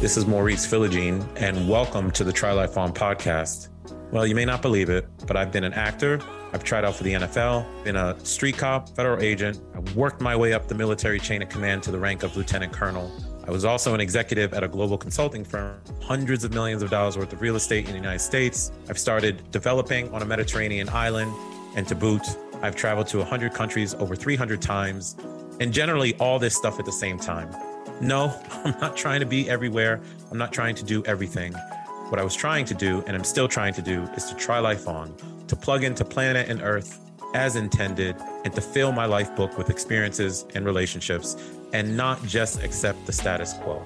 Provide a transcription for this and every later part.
This is Maurice Philogene, and welcome to the Try Life On podcast. Well, you may not believe it, but I've been an actor. I've tried out for the NFL, been a street cop, federal agent. I've worked my way up the military chain of command to the rank of lieutenant colonel. I was also an executive at a global consulting firm, hundreds of millions of dollars worth of real estate in the United States. I've started developing on a Mediterranean island, and to boot, I've traveled to 100 countries over 300 times, and generally all this stuff at the same time. No, I'm not trying to be everywhere. I'm not trying to do everything. What I was trying to do, and I'm still trying to do, is to try life on, to plug into planet and earth as intended, and to fill my life book with experiences and relationships, and not just accept the status quo.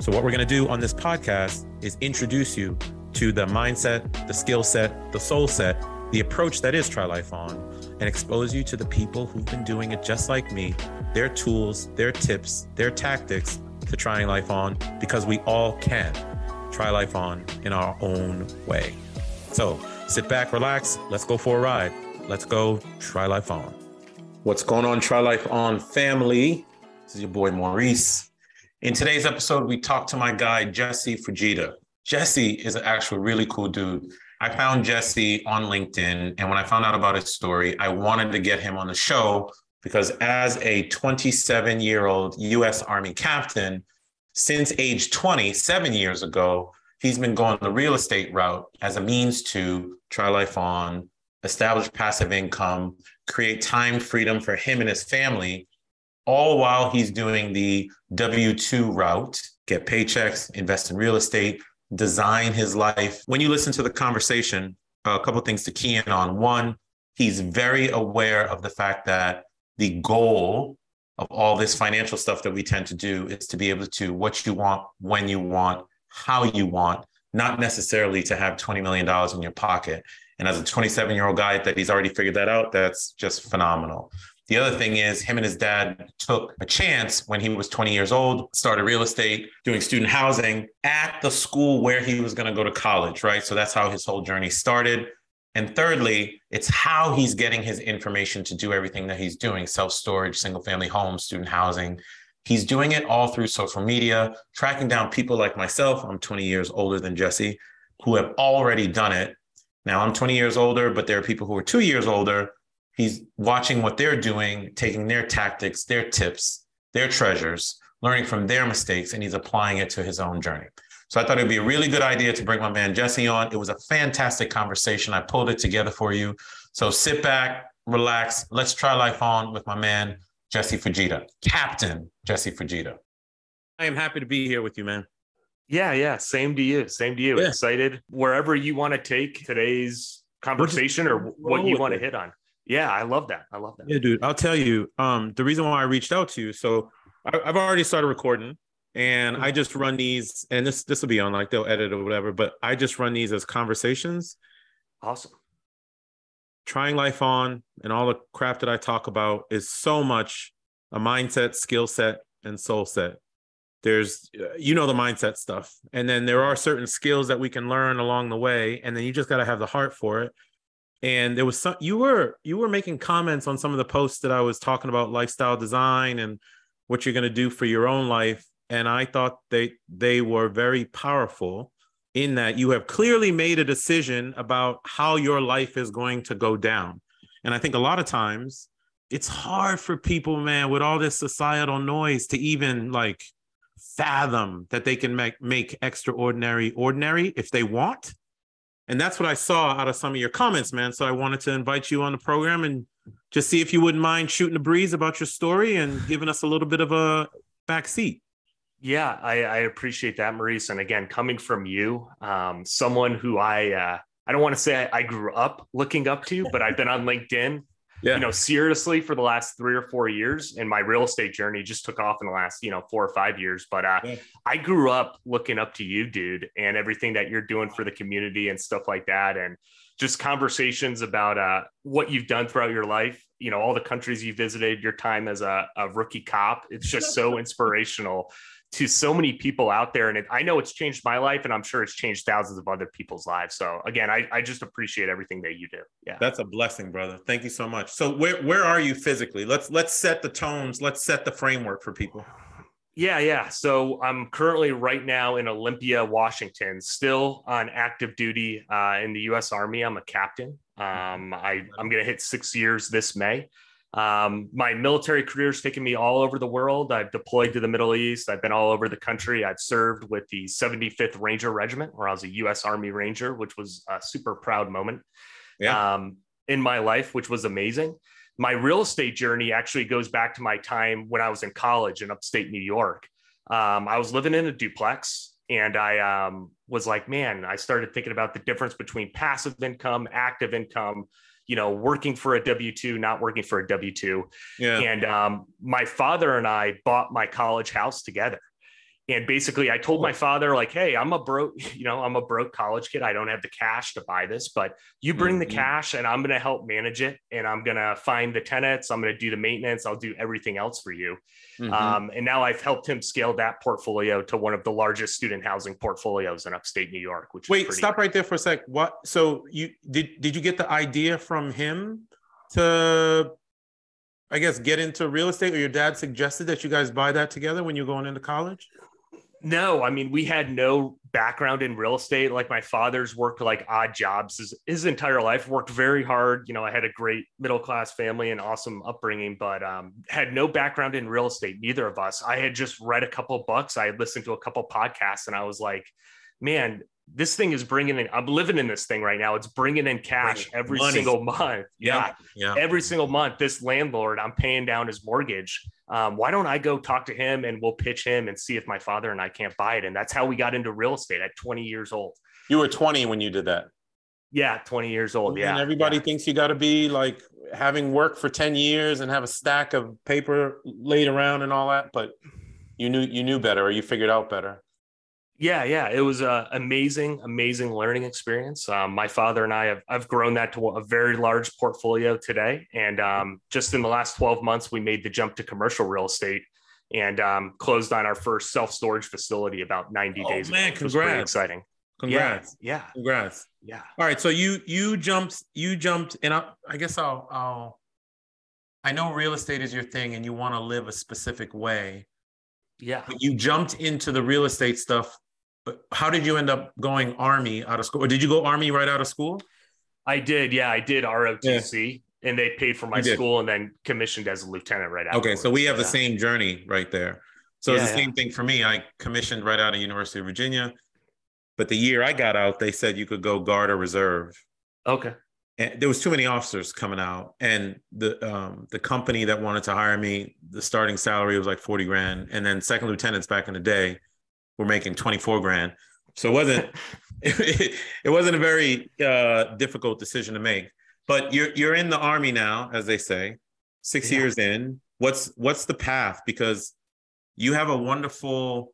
So, what we're going to do on this podcast is introduce you to the mindset, the skill set, the soul set, the approach that is Try Life On, and expose you to the people who've been doing it just like me their tools, their tips, their tactics to trying life on because we all can try life on in our own way. So sit back, relax, let's go for a ride. Let's go try life on. What's going on, Try Life On family? This is your boy Maurice. In today's episode, we talked to my guy, Jesse Futia. Jesse is an actual really cool dude. I found Jesse on LinkedIn, and when I found out about his story, I wanted to get him on the show because as a 27 year old US Army captain, since age 20, seven years ago, he's been going the real estate route as a means to try life on, establish passive income, create time freedom for him and his family, all while he's doing the W 2 route, get paychecks, invest in real estate, design his life. When you listen to the conversation, a couple things to key in on. One, he's very aware of the fact that the goal of all this financial stuff that we tend to do is to be able to what you want, when you want, how you want, not necessarily to have $20 million in your pocket. And as a 27 year old guy that he's already figured that out, that's just phenomenal. The other thing is, him and his dad took a chance when he was 20 years old, started real estate, doing student housing at the school where he was going to go to college, right? So that's how his whole journey started. And thirdly, it's how he's getting his information to do everything that he's doing self storage, single family homes, student housing. He's doing it all through social media, tracking down people like myself. I'm 20 years older than Jesse, who have already done it. Now I'm 20 years older, but there are people who are two years older. He's watching what they're doing, taking their tactics, their tips, their treasures, learning from their mistakes, and he's applying it to his own journey. So I thought it'd be a really good idea to bring my man Jesse on. It was a fantastic conversation. I pulled it together for you. So sit back, relax. Let's try life on with my man Jesse Futia, Captain Jesse Futia. I am happy to be here with you, man. Yeah, yeah. Same to you. Same to you. Yeah. Excited wherever you want to take today's conversation or what you want to hit on. Yeah, I love that. I love that. Yeah, dude. I'll tell you. Um, the reason why I reached out to you. So I, I've already started recording and I just run these, and this this will be on like they'll edit or whatever, but I just run these as conversations. Awesome. Trying life on and all the crap that I talk about is so much a mindset, skill set, and soul set. There's uh, you know the mindset stuff, and then there are certain skills that we can learn along the way, and then you just got to have the heart for it. And there was some you were you were making comments on some of the posts that I was talking about lifestyle design and what you're going to do for your own life and I thought they they were very powerful in that you have clearly made a decision about how your life is going to go down. And I think a lot of times it's hard for people, man, with all this societal noise to even like fathom that they can make make extraordinary ordinary if they want. And that's what I saw out of some of your comments, man. So I wanted to invite you on the program and just see if you wouldn't mind shooting a breeze about your story and giving us a little bit of a back seat. Yeah, I, I, appreciate that, Maurice. And again, coming from you, um, someone who I uh, I don't want to say I, I, grew up looking up to, but I've been on LinkedIn, yeah. you know, seriously for the last three or four years. And my real estate journey just took off in the last, you know, four or five years. But uh, yeah. I grew up looking up to you, dude, and everything that you're doing for the community and stuff like that. And just conversations about uh, what you've done throughout your life you know all the countries you visited your time as a, a rookie cop it's just so inspirational to so many people out there. And it, I know it's changed my life, and I'm sure it's changed thousands of other people's lives. So again, I, I just appreciate everything that you do. Yeah, that's a blessing, brother. Thank you so much. So where where are you physically? Let's let's set the tones. Let's set the framework for people. Yeah, yeah. So I'm currently right now in Olympia, Washington, still on active duty uh, in the U.S. Army. I'm a captain. Um, I, I'm going to hit six years this May. Um, my military career has taken me all over the world. I've deployed to the Middle East. I've been all over the country. I've served with the 75th Ranger Regiment, where I was a U.S. Army Ranger, which was a super proud moment yeah. um, in my life, which was amazing. My real estate journey actually goes back to my time when I was in college in upstate New York. Um, I was living in a duplex and I um, was like, man, I started thinking about the difference between passive income, active income, you know, working for a W 2, not working for a W 2. Yeah. And um, my father and I bought my college house together. And basically, I told my father, like, hey, I'm a broke, you know, I'm a broke college kid. I don't have the cash to buy this, but you bring mm-hmm. the cash and I'm going to help manage it. And I'm going to find the tenants. I'm going to do the maintenance. I'll do everything else for you. Mm-hmm. Um, and now I've helped him scale that portfolio to one of the largest student housing portfolios in upstate New York. Which wait, stop right there for a sec. What? So you did? Did you get the idea from him to I guess get into real estate or your dad suggested that you guys buy that together when you're going into college? No, I mean, we had no background in real estate. Like my father's worked like odd jobs his, his entire life, worked very hard. You know, I had a great middle class family and awesome upbringing, but um, had no background in real estate. Neither of us. I had just read a couple books. I had listened to a couple podcasts, and I was like, man, this thing is bringing in i'm living in this thing right now it's bringing in cash every Money. single month yeah. yeah. every single month this landlord i'm paying down his mortgage um, why don't i go talk to him and we'll pitch him and see if my father and i can't buy it and that's how we got into real estate at 20 years old you were 20 when you did that yeah 20 years old yeah and everybody yeah. thinks you got to be like having worked for 10 years and have a stack of paper laid around and all that but you knew you knew better or you figured out better yeah, yeah, it was an amazing, amazing learning experience. Um, my father and I have I've grown that to a very large portfolio today, and um, just in the last twelve months, we made the jump to commercial real estate and um, closed on our first self storage facility about ninety oh, days. Man, ago. congrats! exciting. Congrats! Yeah, yeah, congrats! Yeah. All right, so you you jumped you jumped, and I, I guess I'll I'll I know real estate is your thing, and you want to live a specific way. Yeah. But you jumped into the real estate stuff how did you end up going army out of school? Or did you go army right out of school? I did. Yeah, I did ROTC. Yeah. And they paid for my school and then commissioned as a lieutenant right out. Okay, so we have yeah. the same journey right there. So yeah, it's the same thing for me. I commissioned right out of University of Virginia, but the year I got out, they said you could go guard or reserve. Okay. And there was too many officers coming out, and the um, the company that wanted to hire me, the starting salary was like forty grand, and then second lieutenants back in the day were making 24 grand. So it wasn't it, it wasn't a very uh, difficult decision to make. But you're you're in the army now, as they say, six yeah. years in. What's what's the path? Because you have a wonderful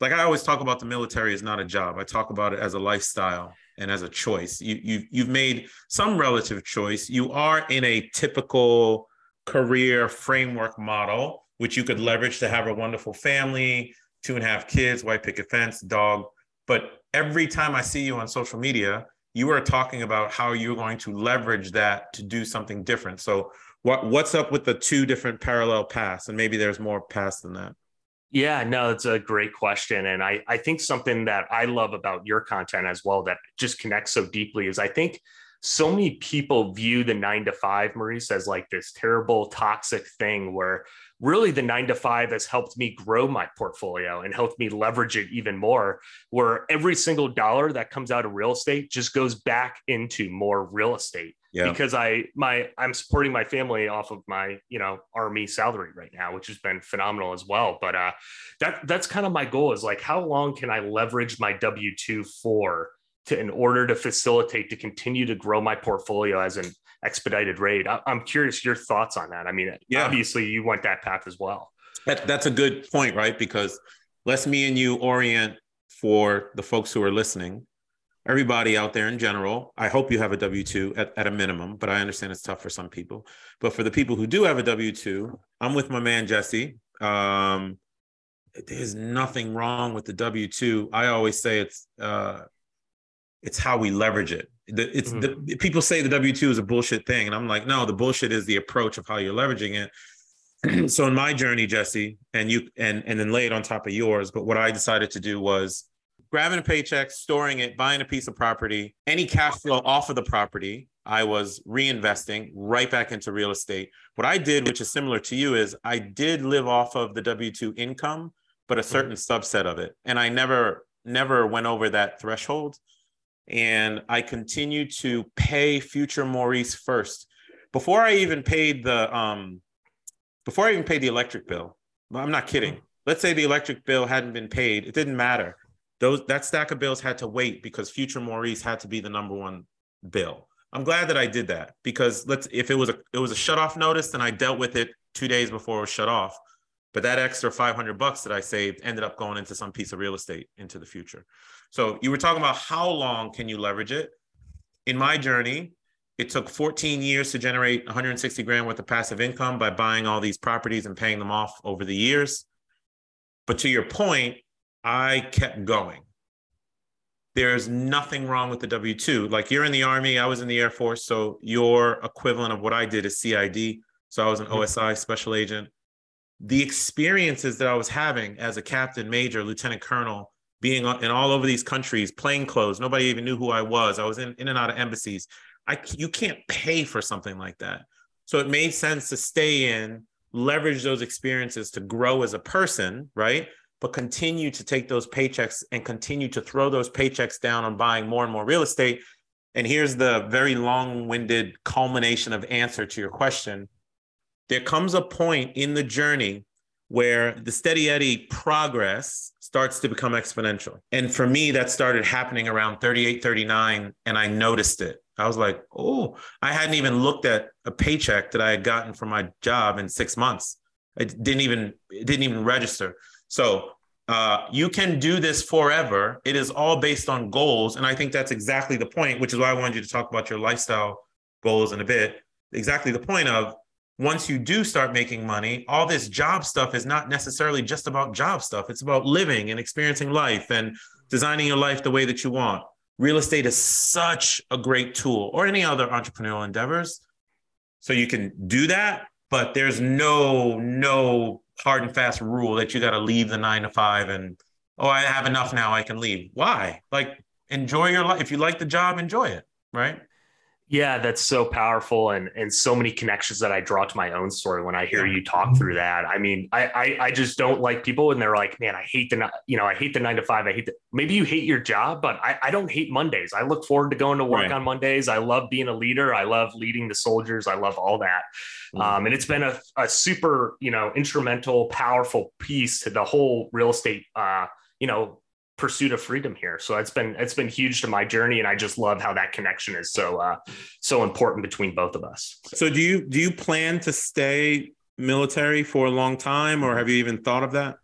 like I always talk about the military is not a job. I talk about it as a lifestyle and as a choice. You you you've made some relative choice. You are in a typical career framework model, which you could leverage to have a wonderful family, two and a half kids, white picket fence, dog. But every time I see you on social media, you are talking about how you're going to leverage that to do something different. So what what's up with the two different parallel paths? And maybe there's more paths than that. Yeah, no, it's a great question. And I, I think something that I love about your content as well that just connects so deeply is I think so many people view the nine to five, Maurice, as like this terrible, toxic thing where really the nine to five has helped me grow my portfolio and helped me leverage it even more where every single dollar that comes out of real estate just goes back into more real estate yeah. because i my i'm supporting my family off of my you know army salary right now which has been phenomenal as well but uh that that's kind of my goal is like how long can i leverage my w2 for to in order to facilitate to continue to grow my portfolio as an expedited rate. I, am curious your thoughts on that. I mean, yeah. obviously you went that path as well. That, that's a good point, right? Because let's me and you orient for the folks who are listening, everybody out there in general. I hope you have a W 2 at, at a minimum, but I understand it's tough for some people. But for the people who do have a W 2, I'm with my man, Jesse. Um, there's nothing wrong with the W 2. I always say it's, uh, it's how we leverage it. The, it's mm-hmm. the people say the W two is a bullshit thing, and I'm like, no, the bullshit is the approach of how you're leveraging it. so in my journey, Jesse, and you and and then lay it on top of yours, but what I decided to do was grabbing a paycheck, storing it, buying a piece of property, any cash flow off of the property, I was reinvesting right back into real estate. What I did, which is similar to you, is I did live off of the W 2 income, but a certain mm-hmm. subset of it. And I never, never went over that threshold. And I continued to pay future Maurice first. Before I even paid the um before I even paid the electric bill, I'm not kidding. Let's say the electric bill hadn't been paid, it didn't matter. Those that stack of bills had to wait because future Maurice had to be the number one bill. I'm glad that I did that because let's if it was a it was a shut off notice, then I dealt with it two days before it was shut off. But that extra 500 bucks that I saved ended up going into some piece of real estate into the future. So you were talking about how long can you leverage it? In my journey, it took 14 years to generate 160 grand worth of passive income by buying all these properties and paying them off over the years. But to your point, I kept going there's nothing wrong with the W 2. Like you're in the Army, I was in the Air Force. So your equivalent of what I did is CID. So I was an mm-hmm. OSI special agent. The experiences that I was having as a captain, major, lieutenant colonel, being in all over these countries, plain clothes, nobody even knew who I was. I was in, in and out of embassies. I, you can't pay for something like that. So it made sense to stay in, leverage those experiences to grow as a person, right? but continue to take those paychecks and continue to throw those paychecks down on buying more and more real estate. And here's the very long winded culmination of answer to your question. There comes a point in the journey where the steady Eddie progress starts to become exponential. And for me, that started happening around 38, 39, and I noticed it. I was like, oh, I hadn't even looked at a paycheck that I had gotten from my job in six months. It didn't even it didn't even register. So uh, you can do this forever. It is all based on goals. And I think that's exactly the point, which is why I wanted you to talk about your lifestyle goals in a bit. Exactly the point of once you do start making money, all this job stuff is not necessarily just about job stuff. It's about living and experiencing life and designing your life the way that you want. Real estate is such a great tool, or any other entrepreneurial endeavors. So you can do that, but there's no, no hard and fast rule that you got to leave the nine to five and oh i have enough now i can leave why like enjoy your life if you like the job enjoy it right yeah that's so powerful and and so many connections that i draw to my own story when i hear you talk through that. I mean I, I i, just don't like people and they're like man i hate the you know i hate the nine to five i hate the maybe you hate your job but i, I don't hate mondays. I look forward to going to work right. on mondays. I love being a leader. I love leading the soldiers. I love all that. Mm-hmm. Um, and it's been a, a super, you know, instrumental, powerful piece to the whole real estate, uh, you know, pursuit of freedom here. So it's been it's been huge to my journey, and I just love how that connection is so uh, so important between both of us. So do you do you plan to stay military for a long time, or have you even thought of that?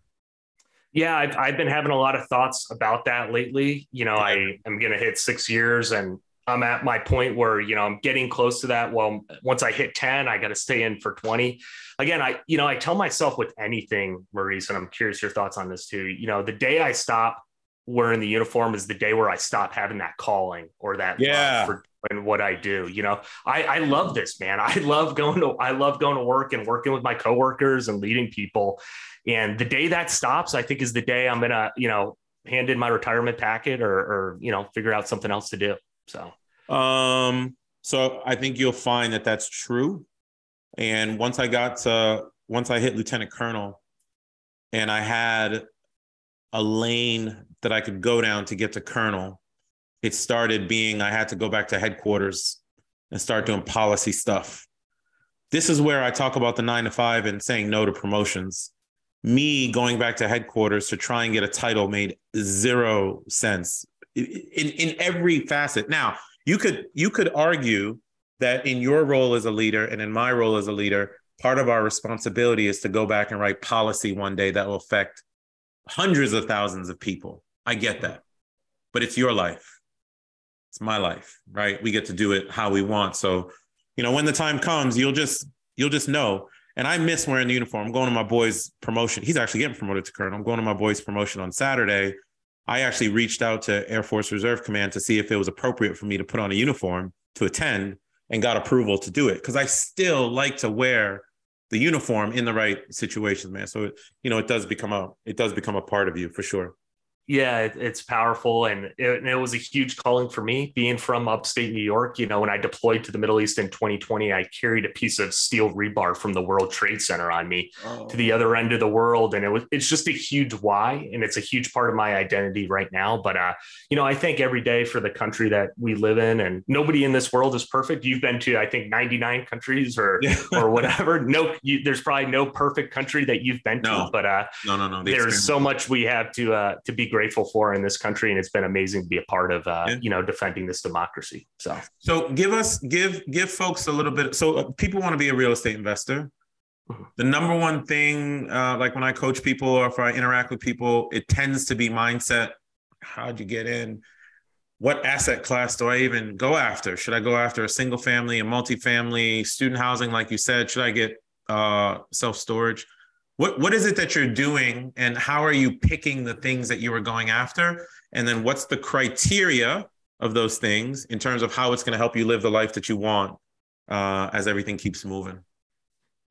Yeah, I've, I've been having a lot of thoughts about that lately. You know, I am going to hit six years, and I'm at my point where, you know, I'm getting close to that. Well, once I hit 10, I got to stay in for 20. Again, I, you know, I tell myself with anything, Maurice, and I'm curious your thoughts on this too. You know, the day I stop wearing the uniform is the day where I stop having that calling or that yeah. for and what I do. You know, I, I love this, man. I love going to I love going to work and working with my coworkers and leading people. And the day that stops, I think is the day I'm gonna, you know, hand in my retirement packet or or you know, figure out something else to do. So, um, so I think you'll find that that's true. And once I got to, once I hit lieutenant colonel, and I had a lane that I could go down to get to colonel, it started being I had to go back to headquarters and start doing policy stuff. This is where I talk about the nine to five and saying no to promotions. Me going back to headquarters to try and get a title made zero sense in in every facet. Now, you could you could argue that in your role as a leader and in my role as a leader, part of our responsibility is to go back and write policy one day that will affect hundreds of thousands of people. I get that. But it's your life. It's my life, right? We get to do it how we want. So, you know, when the time comes, you'll just you'll just know. And I miss wearing the uniform. I'm going to my boy's promotion. He's actually getting promoted to colonel. I'm going to my boy's promotion on Saturday I actually reached out to Air Force Reserve Command to see if it was appropriate for me to put on a uniform to attend and got approval to do it because I still like to wear the uniform in the right situations, man. So you know, it does become a it does become a part of you for sure yeah, it, it's powerful. And it, and it, was a huge calling for me being from upstate New York. You know, when I deployed to the Middle East in 2020, I carried a piece of steel rebar from the World Trade Center on me oh. to the other end of the world. And it was, it's just a huge why. And it's a huge part of my identity right now. But, uh, you know, I thank every day for the country that we live in. And nobody in this world is perfect. You've been to, I think, 99 countries or, yeah. or whatever. No, you, there's probably no perfect country that you've been to. No. But uh, no, no, no. The there's so much we have to, uh, to be grateful for in this country, and it's been amazing to be a part of, uh, yeah. you know, defending this democracy. So, so give us give give folks a little bit. So uh, people want to be a real estate investor. Mm-hmm. The number one thing, uh, like when I coach people or if I interact with people, it tends to be mindset. How'd you get in? What asset class do I even go after? Should I go after a single family, a multifamily, student housing, like you said? Should I get uh, self storage? What what is it that you're doing and how are you picking the things that you were going after and then what's the criteria of those things in terms of how it's going to help you live the life that you want uh, as everything keeps moving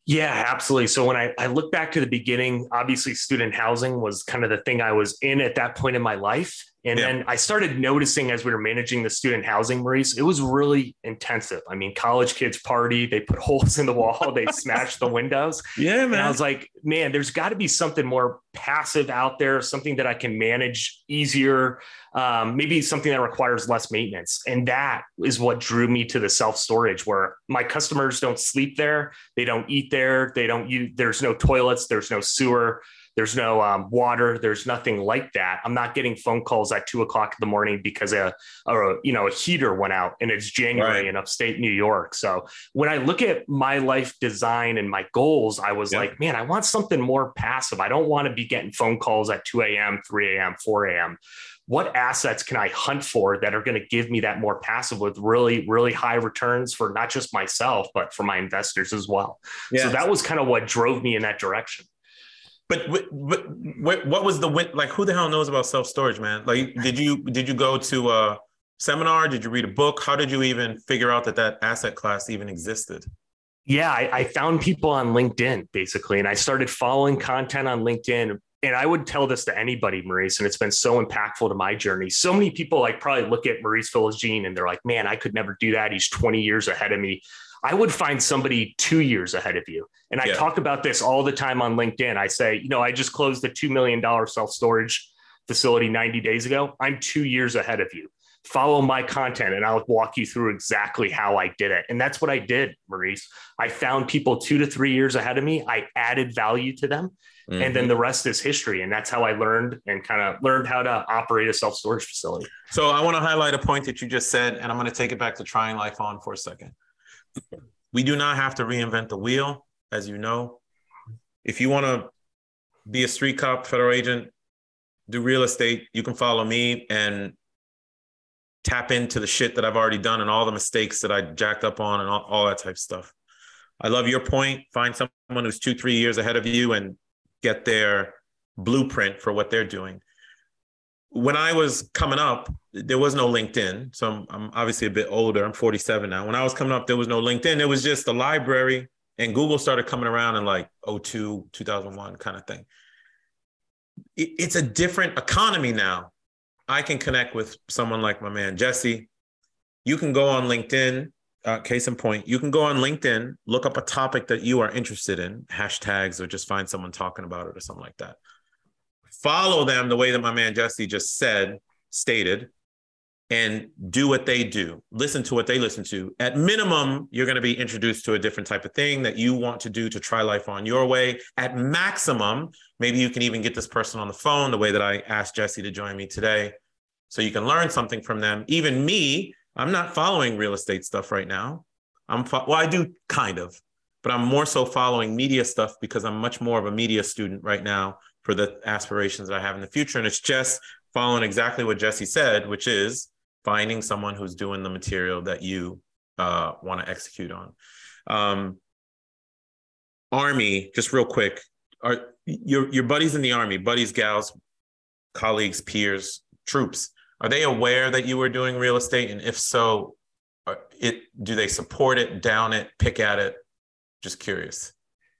yeah, absolutely. So when I, I look back to the beginning, obviously student housing was kind of the thing I was in at that point in my life. And yeah. then I started noticing as we were managing the student housing, Maurice, it was really intensive. I mean, college kids party, they put holes in the wall, they smash the windows. Yeah, man. And I was like, man, there's got to be something more passive out there, something that I can manage easier, um, maybe something that requires less maintenance. And that is what drew me to the self storage, where my customers don't sleep there, they don't eat there, they don't use, there's no toilets, there's no sewer there's no um, water. There's nothing like that. I'm not getting phone calls at two o'clock in the morning because a, a you know a heater went out and it's January right. in upstate New York. So when I look at my life design and my goals, I was like, man, I want something more passive. I don't want to be getting phone calls at 2 a.m., 3 a.m., 4 a.m what assets can I hunt for that are going to give me that more passive with really, really high returns for not just myself, but for my investors as well. Yes. So that was kind of what drove me in that direction. But, but what was the win? Like, who the hell knows about self storage, man? Like, did you did you go to a seminar? Did you read a book? How did you even figure out that that asset class even existed? Yeah, I, I found people on LinkedIn basically, and I started following content on LinkedIn and I would tell this to anybody, Maurice, and it's been so impactful to my journey. So many people like probably look at Maurice Philogene and they're like, man, I could never do that. He's 20 years ahead of me. I would find somebody two years ahead of you. And I yeah. talk about this all the time on LinkedIn. I say, you know, I just closed a $2 million self storage facility 90 days ago. I'm two years ahead of you. Follow my content and I'll walk you through exactly how I did it. And that's what I did, Maurice. I found people two to three years ahead of me. I added value to them. Mm-hmm. And then mm-hmm. the rest is history. And that's how I learned and kind of learned how to operate a self storage facility. So I want to highlight a point that you just said, and I'm going to take it back to trying life on for a second. We do not have to reinvent the wheel, as you know. If you want to be a street cop, federal agent, do real estate, you can follow me and tap into the shit that I've already done and all the mistakes that I jacked up on and all, all that type of stuff. I love your point. Find someone who's two, three years ahead of you and get their blueprint for what they're doing when I was coming up, there was no LinkedIn. So I'm, I'm, obviously a bit older. I'm 47 now. When I was coming up, there was no LinkedIn. It was just a library, and Google started coming around in like 02, 2001 kind of thing. It, it's a different economy now. I can connect with someone like my man Jesse. You can go on LinkedIn. Uh, case in point, you can go on LinkedIn, look up a topic that you are interested in, hashtags, or just find someone talking about it or something like that follow them the way that my man Jesse just said, stated, and do what they do. Listen to what they listen to. At minimum, you're going to be introduced to a different type of thing that you want to do to try life on your way. At maximum, maybe you can even get this person on the phone the way that I asked Jesse to join me today. So you can learn something from them. Even me, I'm not following real estate stuff right now. I'm fo- well, I do kind of, but I'm more so following media stuff because I'm much more of a media student right now for the aspirations that I have in the future. And it's just following exactly what Jesse said, which is finding someone who's doing the material that you uh, want to execute on. Um, army, just real quick, are your your buddies in the army, buddies, gals, colleagues, peers, troops? Are they aware that you were doing real estate? And if so, it do they support it, down it, pick at it? Just curious.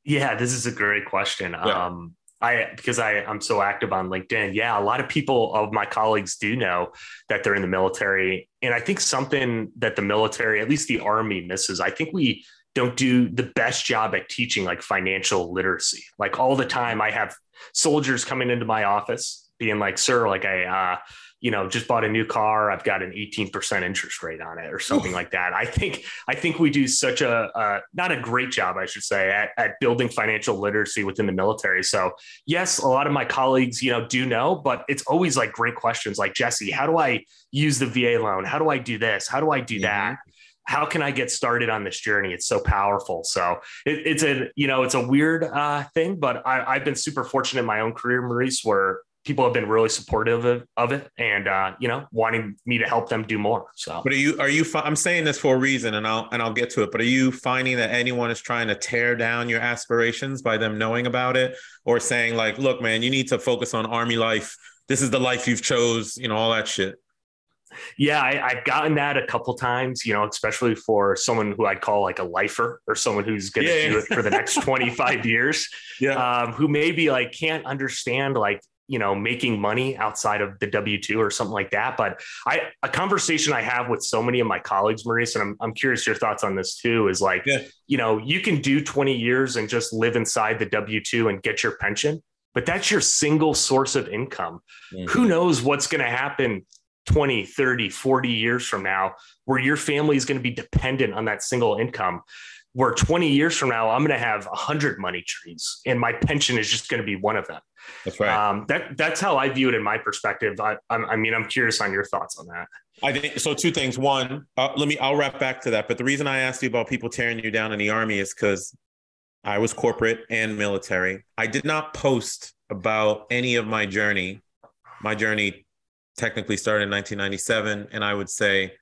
Yeah, this is a great question. Yeah. Um, I because I I'm so active on LinkedIn. Yeah, a lot of people of my colleagues do know that they're in the military, and I think something that the military, at least the army, misses. I think we don't do the best job at teaching like financial literacy. Like all the time, I have soldiers coming into my office being like, "Sir, like I." Uh, you know, just bought a new car. I've got an 18% interest rate on it or something Ooh. like that. I think, I think we do such a, uh, not a great job, I should say at, at building financial literacy within the military. So yes, a lot of my colleagues, you know, do know, but it's always like great questions like Jesse, how do I use the VA loan? How do I do this? How do I do mm-hmm. that? how can I get started on this journey? It's so powerful. So it, it's a, you know, it's a weird uh, thing, but I, have been super fortunate in my own career, Maurice, where people have been really supportive of, of it and uh, you know wanting me to help them do more so but are you are you i'm saying this for a reason and i'll and i'll get to it but are you finding that anyone is trying to tear down your aspirations by them knowing about it or saying like look man you need to focus on army life this is the life you've chose you know all that shit yeah, I, have gotten that a couple times, you know, especially for someone who I'd call like a lifer or someone who's going to yeah, do yeah. it for the next 25 years. Yeah. Um, who maybe like can't understand like you know making money outside of the w2 or something like that but i a conversation i have with so many of my colleagues maurice and i'm, I'm curious your thoughts on this too is like yeah. you know you can do 20 years and just live inside the w2 and get your pension but that's your single source of income mm-hmm. who knows what's going to happen 20 30 40 years from now where your family is going to be dependent on that single income where 20 years from now i'm going to have 100 money trees and my pension is just going to be one of them that's right. Um, that that's how I view it in my perspective. I, I, I, mean, I'm curious on your thoughts on that. I think so. Two things. One, uh, let me. I'll wrap back to that. But the reason I asked you about people tearing you down in the army is because I was corporate and military. I did not post about any of my journey. My journey technically started in 1997, and I would say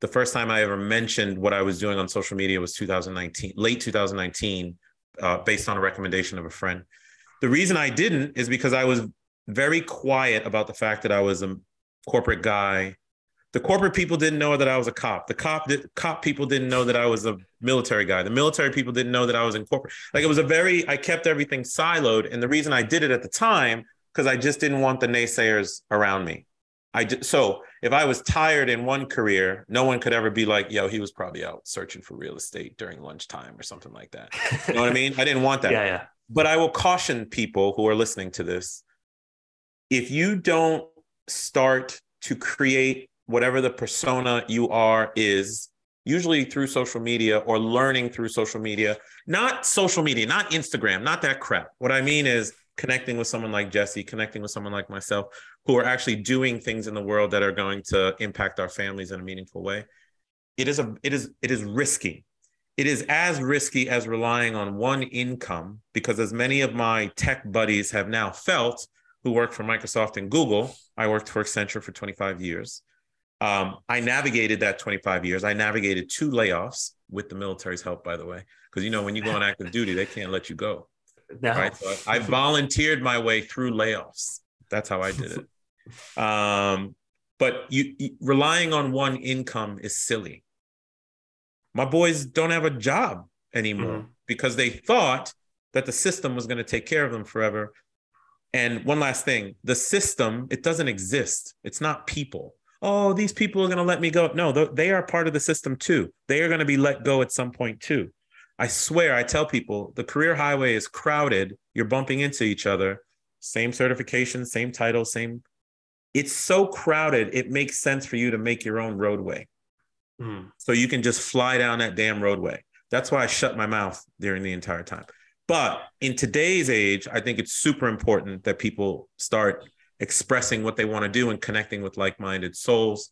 the first time I ever mentioned what I was doing on social media was 2019, late 2019, uh, based on a recommendation of a friend. The reason I didn't is because I was very quiet about the fact that I was a corporate guy. The corporate people didn't know that I was a cop. The cop did, cop people didn't know that I was a military guy. The military people didn't know that I was in corporate. Like it was a very I kept everything siloed, and the reason I did it at the time because I just didn't want the naysayers around me. I so if I was tired in one career, no one could ever be like, "Yo, he was probably out searching for real estate during lunchtime or something like that." You know what I mean? I didn't want that. Yeah, yeah. But I will caution people who are listening to this if you don't start to create whatever the persona you are is, usually through social media or learning through social media, not social media, not Instagram, not that crap. What I mean is connecting with someone like Jesse, connecting with someone like myself, who are actually doing things in the world that are going to impact our families in a meaningful way. It is a it is it is risky it is as risky as relying on one income because, as many of my tech buddies have now felt who work for Microsoft and Google, I worked for Accenture for 25 years. Um, I navigated that 25 years. I navigated two layoffs with the military's help, by the way, because you know when you go on active duty, they can't let you go. No. Right? So I, I volunteered my way through layoffs. That's how I did it. Um, but you, you relying on one income is silly my boys don't have a job anymore mm-hmm. because they thought that the system was going to take care of them forever. And one last thing the system, it doesn't exist. It's not people. Oh, these people are going to let me go. No, they are part of the system too. They are going to be let go at some point too. I swear, I tell people the career highway is crowded. You're bumping into each other. Same certification, same title, same. It's so crowded, it makes sense for you to make your own roadway. Mm. So you can just fly down that damn roadway. That's why I shut my mouth during the entire time. But in today's age, I think it's super important that people start expressing what they want to do and connecting with like-minded souls.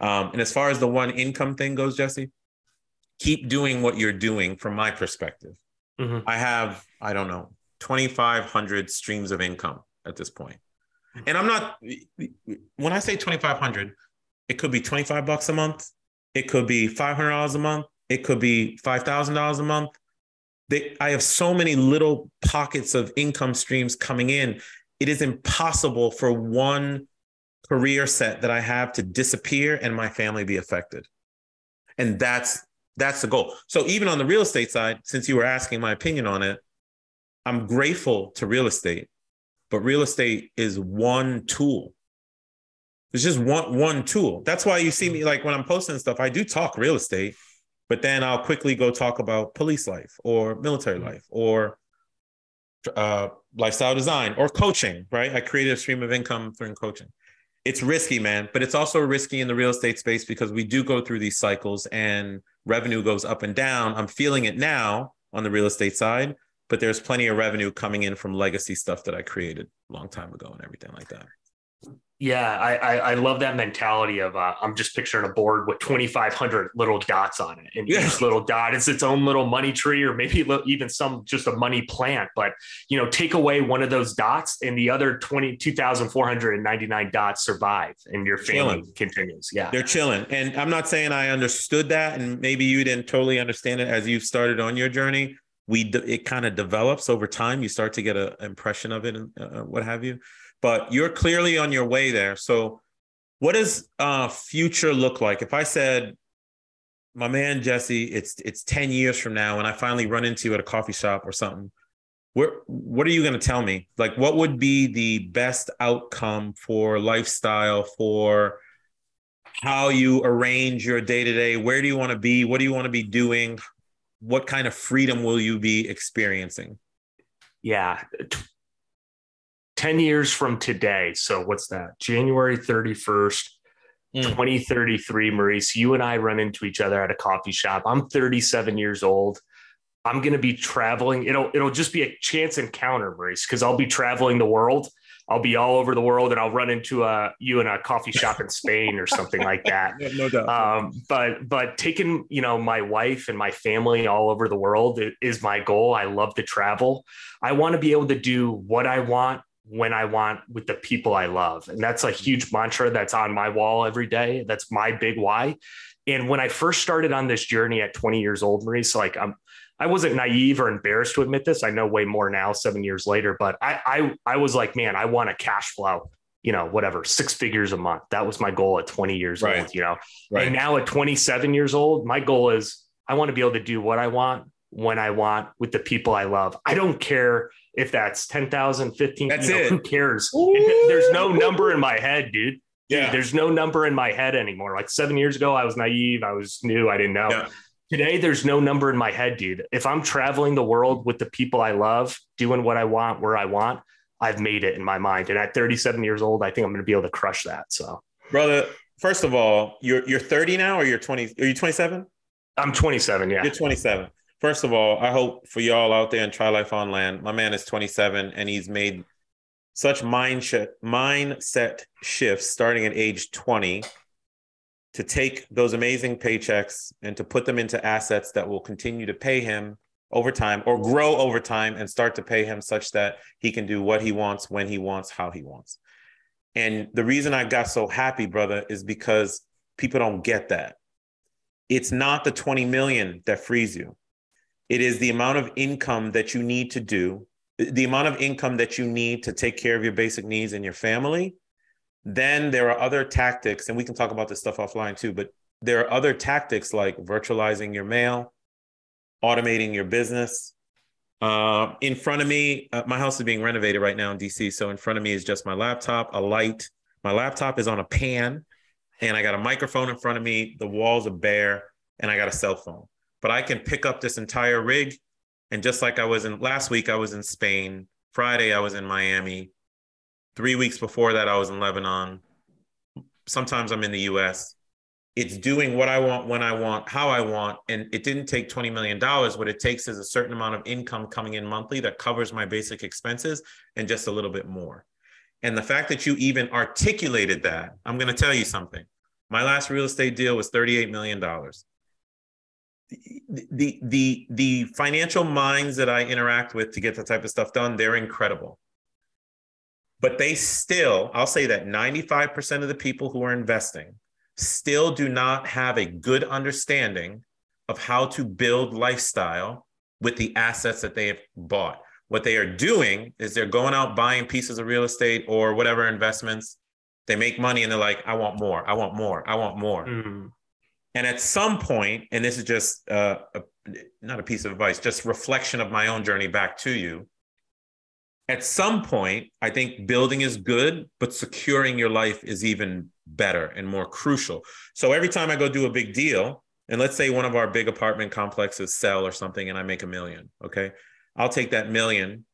Um, and as far as the one income thing goes, Jesse, keep doing what you're doing from my perspective. Mm-hmm. I have, I don't know, 2,500 streams of income at this point. And I'm not, when I say 2,500, it could be 25 bucks a month. It could be $500 a month. It could be $5,000 a month. They, I have so many little pockets of income streams coming in. It is impossible for one career set that I have to disappear and my family be affected. And that's that's the goal. So even on the real estate side, since you were asking my opinion on it, I'm grateful to real estate, but real estate is one tool. It's just one one tool. That's why you see me like when I'm posting stuff, I do talk real estate, but then I'll quickly go talk about police life or military mm-hmm. life or uh, lifestyle design or coaching, right? I created a stream of income through coaching. It's risky, man, but it's also risky in the real estate space because we do go through these cycles and revenue goes up and down. I'm feeling it now on the real estate side, but there's plenty of revenue coming in from legacy stuff that I created a long time ago and everything like that. Yeah, I, I, I love that mentality of uh, I'm just picturing a board with 2,500 little dots on it, and yeah. each little dot is its own little money tree, or maybe even some just a money plant. But you know, take away one of those dots, and the other 22,499 dots survive, and your family chilling. continues. Yeah, they're chilling. And I'm not saying I understood that, and maybe you didn't totally understand it as you started on your journey. We it kind of develops over time. You start to get an impression of it, and uh, what have you but you're clearly on your way there. So, what does uh, future look like? If I said, my man Jesse, it's it's ten years from now, and I finally run into you at a coffee shop or something. Where, what are you going to tell me? Like, what would be the best outcome for lifestyle, for how you arrange your day to day? Where do you want to be? What do you want to be doing? What kind of freedom will you be experiencing? Yeah, 10 years from today. So what's that? January 31st, mm. 2033, Maurice, you and I run into each other at a coffee shop. I'm 37 years old. I'm going to be traveling. It'll it'll just be a chance encounter, Maurice, because I'll be traveling the world. I'll be all over the world, and I'll run into a you in a coffee shop in Spain or something like that. no doubt. Um, but but taking you know my wife and my family all over the world is my goal. I love to travel. I want to be able to do what I want when I want with the people I love. And that's a mm-hmm. huge mantra that's on my wall every day. That's my big why. And when I first started on this journey at 20 years old, Maurice, like I'm, I wasn't naive or embarrassed to admit this. I know way more now, seven years later, but I, I, I was like, man, I want a cash flow, you know, whatever, six figures a month. That was my goal at 20 years right. old, you know, right. and now at 27 years old, my goal is I want to be able to do what I want when I want with the people I love. I don't care if that's 10,000, 15, that's you know, it. who cares? There's no number in my head, dude. Yeah. Dude, there's no number in my head anymore. Like seven years ago, I was naive. I was new. I didn't know. Yeah. Today, there's no number in my head, dude. If I'm traveling the world with the people I love, doing what I want, where I want, I've made it in my mind. And at 37 years old, I think I'm going to be able to crush that. So, brother, first of all, you're you're 30 now, or you're 20? Are you 27? I'm 27. Yeah, you're 27. First of all, I hope for y'all out there in Try Life on Land, my man is 27 and he's made such mind sh- mindset shifts starting at age 20 to take those amazing paychecks and to put them into assets that will continue to pay him over time or grow over time and start to pay him such that he can do what he wants, when he wants, how he wants. And the reason I got so happy, brother, is because people don't get that. It's not the 20 million that frees you. It is the amount of income that you need to do, the amount of income that you need to take care of your basic needs and your family. Then there are other tactics, and we can talk about this stuff offline too, but there are other tactics like virtualizing your mail, automating your business. Uh, in front of me, uh, my house is being renovated right now in DC. So in front of me is just my laptop, a light. My laptop is on a pan, and I got a microphone in front of me. The walls are bare, and I got a cell phone but I can pick up this entire rig. And just like I was in last week, I was in Spain. Friday, I was in Miami. Three weeks before that, I was in Lebanon. Sometimes I'm in the US. It's doing what I want, when I want, how I want. And it didn't take $20 million. What it takes is a certain amount of income coming in monthly that covers my basic expenses and just a little bit more. And the fact that you even articulated that, I'm going to tell you something. My last real estate deal was $38 million the the the financial minds that I interact with to get that type of stuff done, they're incredible. But they still, I'll say that 95% of the people who are investing still do not have a good understanding of how to build lifestyle with the assets that they have bought. What they are doing is they're going out buying pieces of real estate or whatever investments. They make money and they're like, I want more, I want more, I want more. Mm-hmm. And at some point, and this is just uh, a, not a piece of advice, just reflection of my own journey back to you. at some point, I think building is good, but securing your life is even better and more crucial. So every time I go do a big deal, and let's say one of our big apartment complexes sell or something and I make a million, okay? I'll take that million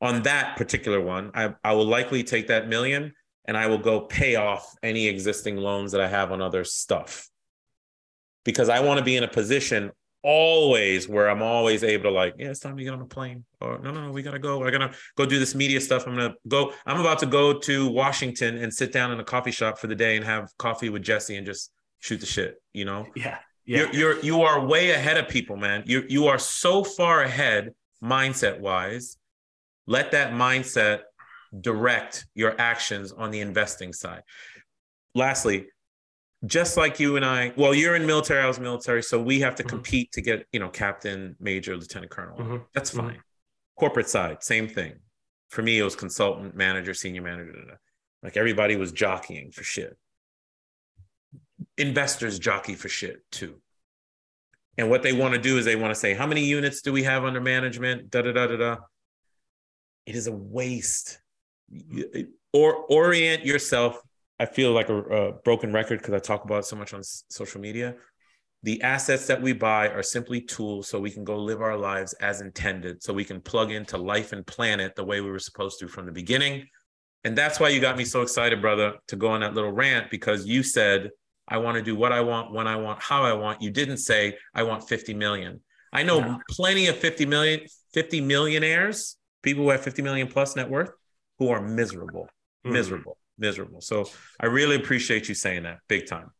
on that particular one. I, I will likely take that million and I will go pay off any existing loans that I have on other stuff because I want to be in a position always where I'm always able to like, yeah, it's time to get on a plane. Or no, no, no, we gotta go. We're gonna go do this media stuff. I'm gonna go. I'm about to go to Washington and sit down in a coffee shop for the day and have coffee with Jesse and just shoot the shit. You know? Yeah. Yeah. You're, you're you are way ahead of people, man. You you are so far ahead mindset wise. Let that mindset direct your actions on the investing side. Lastly, just like you and I, well, you're in military, I was military, so we have to mm-hmm. compete to get, you know, captain, major, lieutenant colonel. Mm-hmm. That's mm-hmm. fine. Mm-hmm. Corporate side, same thing. For me, it was consultant, manager, senior manager. Da, da. Like everybody was jockeying for shit. Investors jockey for shit too. And what they want to do is they want to say, how many units do we have under management? Da da da da da. It is a waste. Or orient yourself I feel like a, a broken record because I talk about it so much on s- social media. The assets that we buy are simply tools so we can go live our lives as intended, so we can plug into life and planet the way we were supposed to from the beginning. And that's why you got me so excited, brother, to go on that little rant because you said, I want to do what I want, when I want, how I want. You didn't say, I want 50 million. I know no. plenty of 50 million, 50 millionaires, people who have 50 million plus net worth, who are miserable, mm. miserable miserable. So I really appreciate you saying that big time.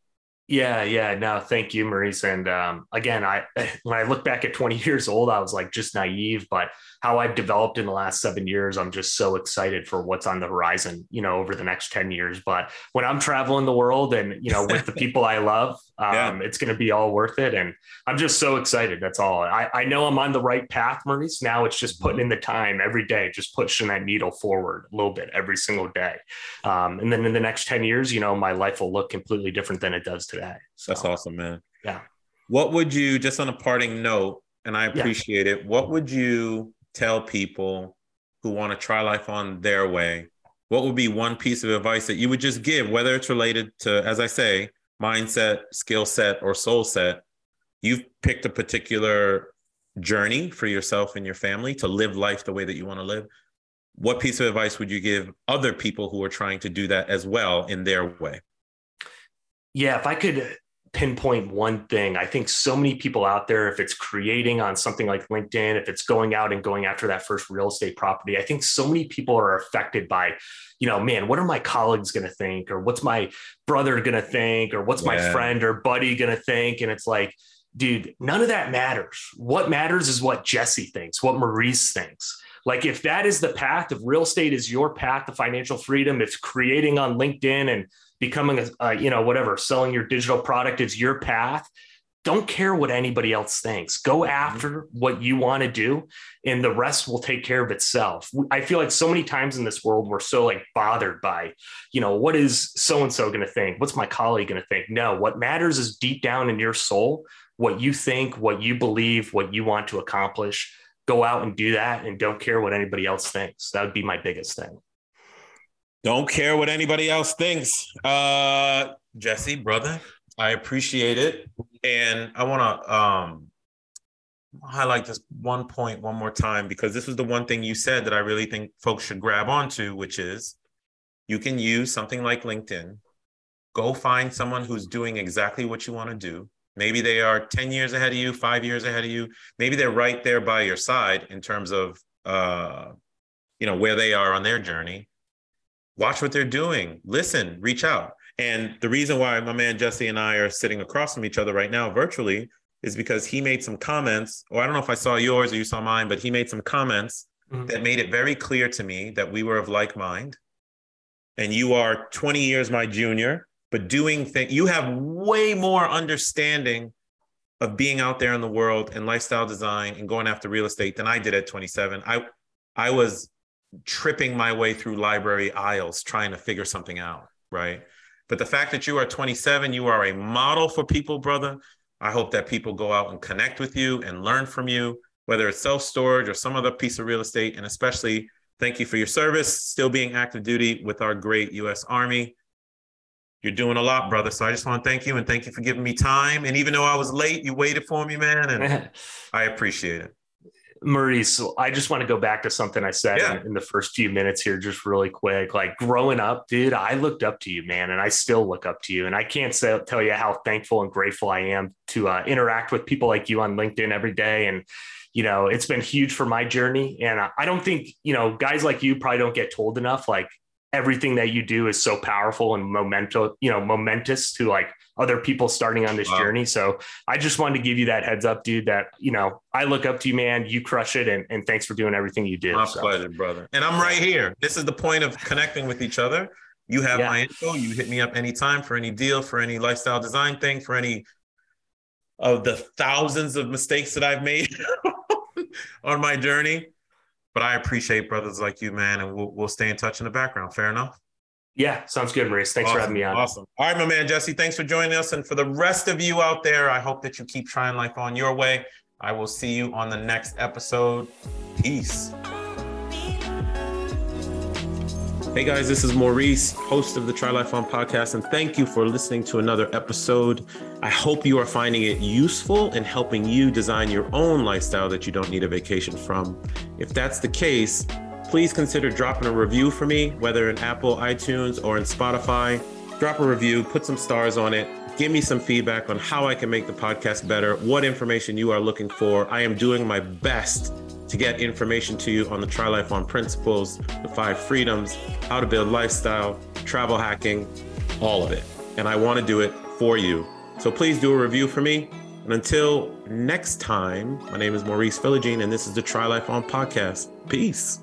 Yeah, yeah. No, thank you, Maurice. And um, again, I when I look back at 20 years old, I was like just naive, but how I've developed in the last seven years, I'm just so excited for what's on the horizon, you know, over the next 10 years. But when I'm traveling the world and, you know, with the people I love, um, yeah. it's going to be all worth it. And I'm just so excited. That's all. I, I know I'm on the right path, Maurice. Now it's just putting in the time every day, just pushing that needle forward a little bit every single day. Um, and then in the next 10 years, you know, my life will look completely different than it does today. So, That's awesome, man. Yeah. What would you, just on a parting note, and I appreciate yeah. it, what would you tell people who want to try life on their way, what would be one piece of advice that you would just give, whether it's related to, as I say, mindset, skill set, or soul set? You've picked a particular journey for yourself and your family to live life the way that you want to live. What piece of advice would you give other people who are trying to do that as well in their way? Yeah, if I could pinpoint one thing. I think so many people out there, if it's creating on something like LinkedIn, if it's going out and going after that first real estate property, I think so many people are affected by, you know, man, what are my colleagues going to think? Or what's my brother going to think? Or what's yeah. my friend or buddy going to think? And it's like, dude, none of that matters. What matters is what Jesse thinks, what Maurice thinks. Like if that is the path, if real estate is your path to financial freedom, if creating on LinkedIn and becoming a, uh, you know, whatever, selling your digital product is your path. Don't care what anybody else thinks. Go mm-hmm. after what you want to do, and the rest will take care of itself. I feel like so many times in this world, we're so like bothered by, you know, what is so and so going to think? What's my colleague going to think? No, what matters is deep down in your soul, what you think, what you believe, what you want to accomplish. Go out and do that, and don't care what anybody else thinks. That would be my biggest thing. Don't care what anybody else thinks. Uh, Jesse, brother, I appreciate it. And I want to um, highlight this one point one more time because this was the one thing you said that I really think folks should grab onto, which is you can use something like LinkedIn. Go find someone who's doing exactly what you want to do. Maybe they are 10 years ahead of you, five years ahead of you. Maybe they're right there by your side in terms of, uh, you know, where they are on their journey watch what they're doing, listen, reach out. And the reason why my man Jesse and I are sitting across from each other right now virtually is because he made some comments, or I don't know if I saw yours or you saw mine, but he made some comments mm-hmm. that made it very clear to me that we were of like mind. And you are 20 years my junior, but doing things, you have way more understanding of being out there in the world and lifestyle design and going after real estate than I did at 27. I I was tripping my way through library aisles trying to figure something out, right? But the fact that you are 27, you are a model for people, brother. I hope that people go out and connect with you and learn from you, whether it's self storage or some other piece of real estate, and especially Thank you for your service, still being active duty with our great U.S. Army. You're doing a lot, brother. So I just want to thank you and thank you for giving me time. And even though I was late, you waited for me, man. And I appreciate it. Maurice, I just want to go back to something I said yeah. in, in, the first few minutes here, just really quick. Like growing up, dude, I looked up to you, man, and I still look up to you. And I can't say, tell you how thankful and grateful I am to uh, interact with people like you on LinkedIn every day. And, you know, it's been huge for my journey. And I don't think, you know, guys like you probably don't get told enough. Like everything that you do is so powerful and momental, you know, momentous to like other people starting on this wow. journey. So I just wanted to give you that heads up, dude, that, you know, I look up to you, man, you crush it. And, and thanks for doing everything you did. My so. pleasure, brother. And I'm right here. This is the point of connecting with each other. You have yeah. my info. You hit me up anytime for any deal, for any lifestyle design thing, for any of the thousands of mistakes that I've made on my journey. But I appreciate brothers like you, man, and we'll, we'll stay in touch in the background. Fair enough? Yeah, sounds good, Maurice. Thanks awesome, for having me on. Awesome. All right, my man, Jesse, thanks for joining us. And for the rest of you out there, I hope that you keep trying life on your way. I will see you on the next episode. Peace. Hey guys, this is Maurice, host of the Try Life On podcast, and thank you for listening to another episode. I hope you are finding it useful in helping you design your own lifestyle that you don't need a vacation from. If that's the case, please consider dropping a review for me, whether in Apple, iTunes, or in Spotify. Drop a review, put some stars on it, give me some feedback on how I can make the podcast better, what information you are looking for. I am doing my best to get information to you on the Try Life on principles, the five freedoms, how to build lifestyle, travel hacking, all of it. And I want to do it for you. So please do a review for me. And until next time, my name is Maurice Philogene, and this is the Try Life on podcast. Peace.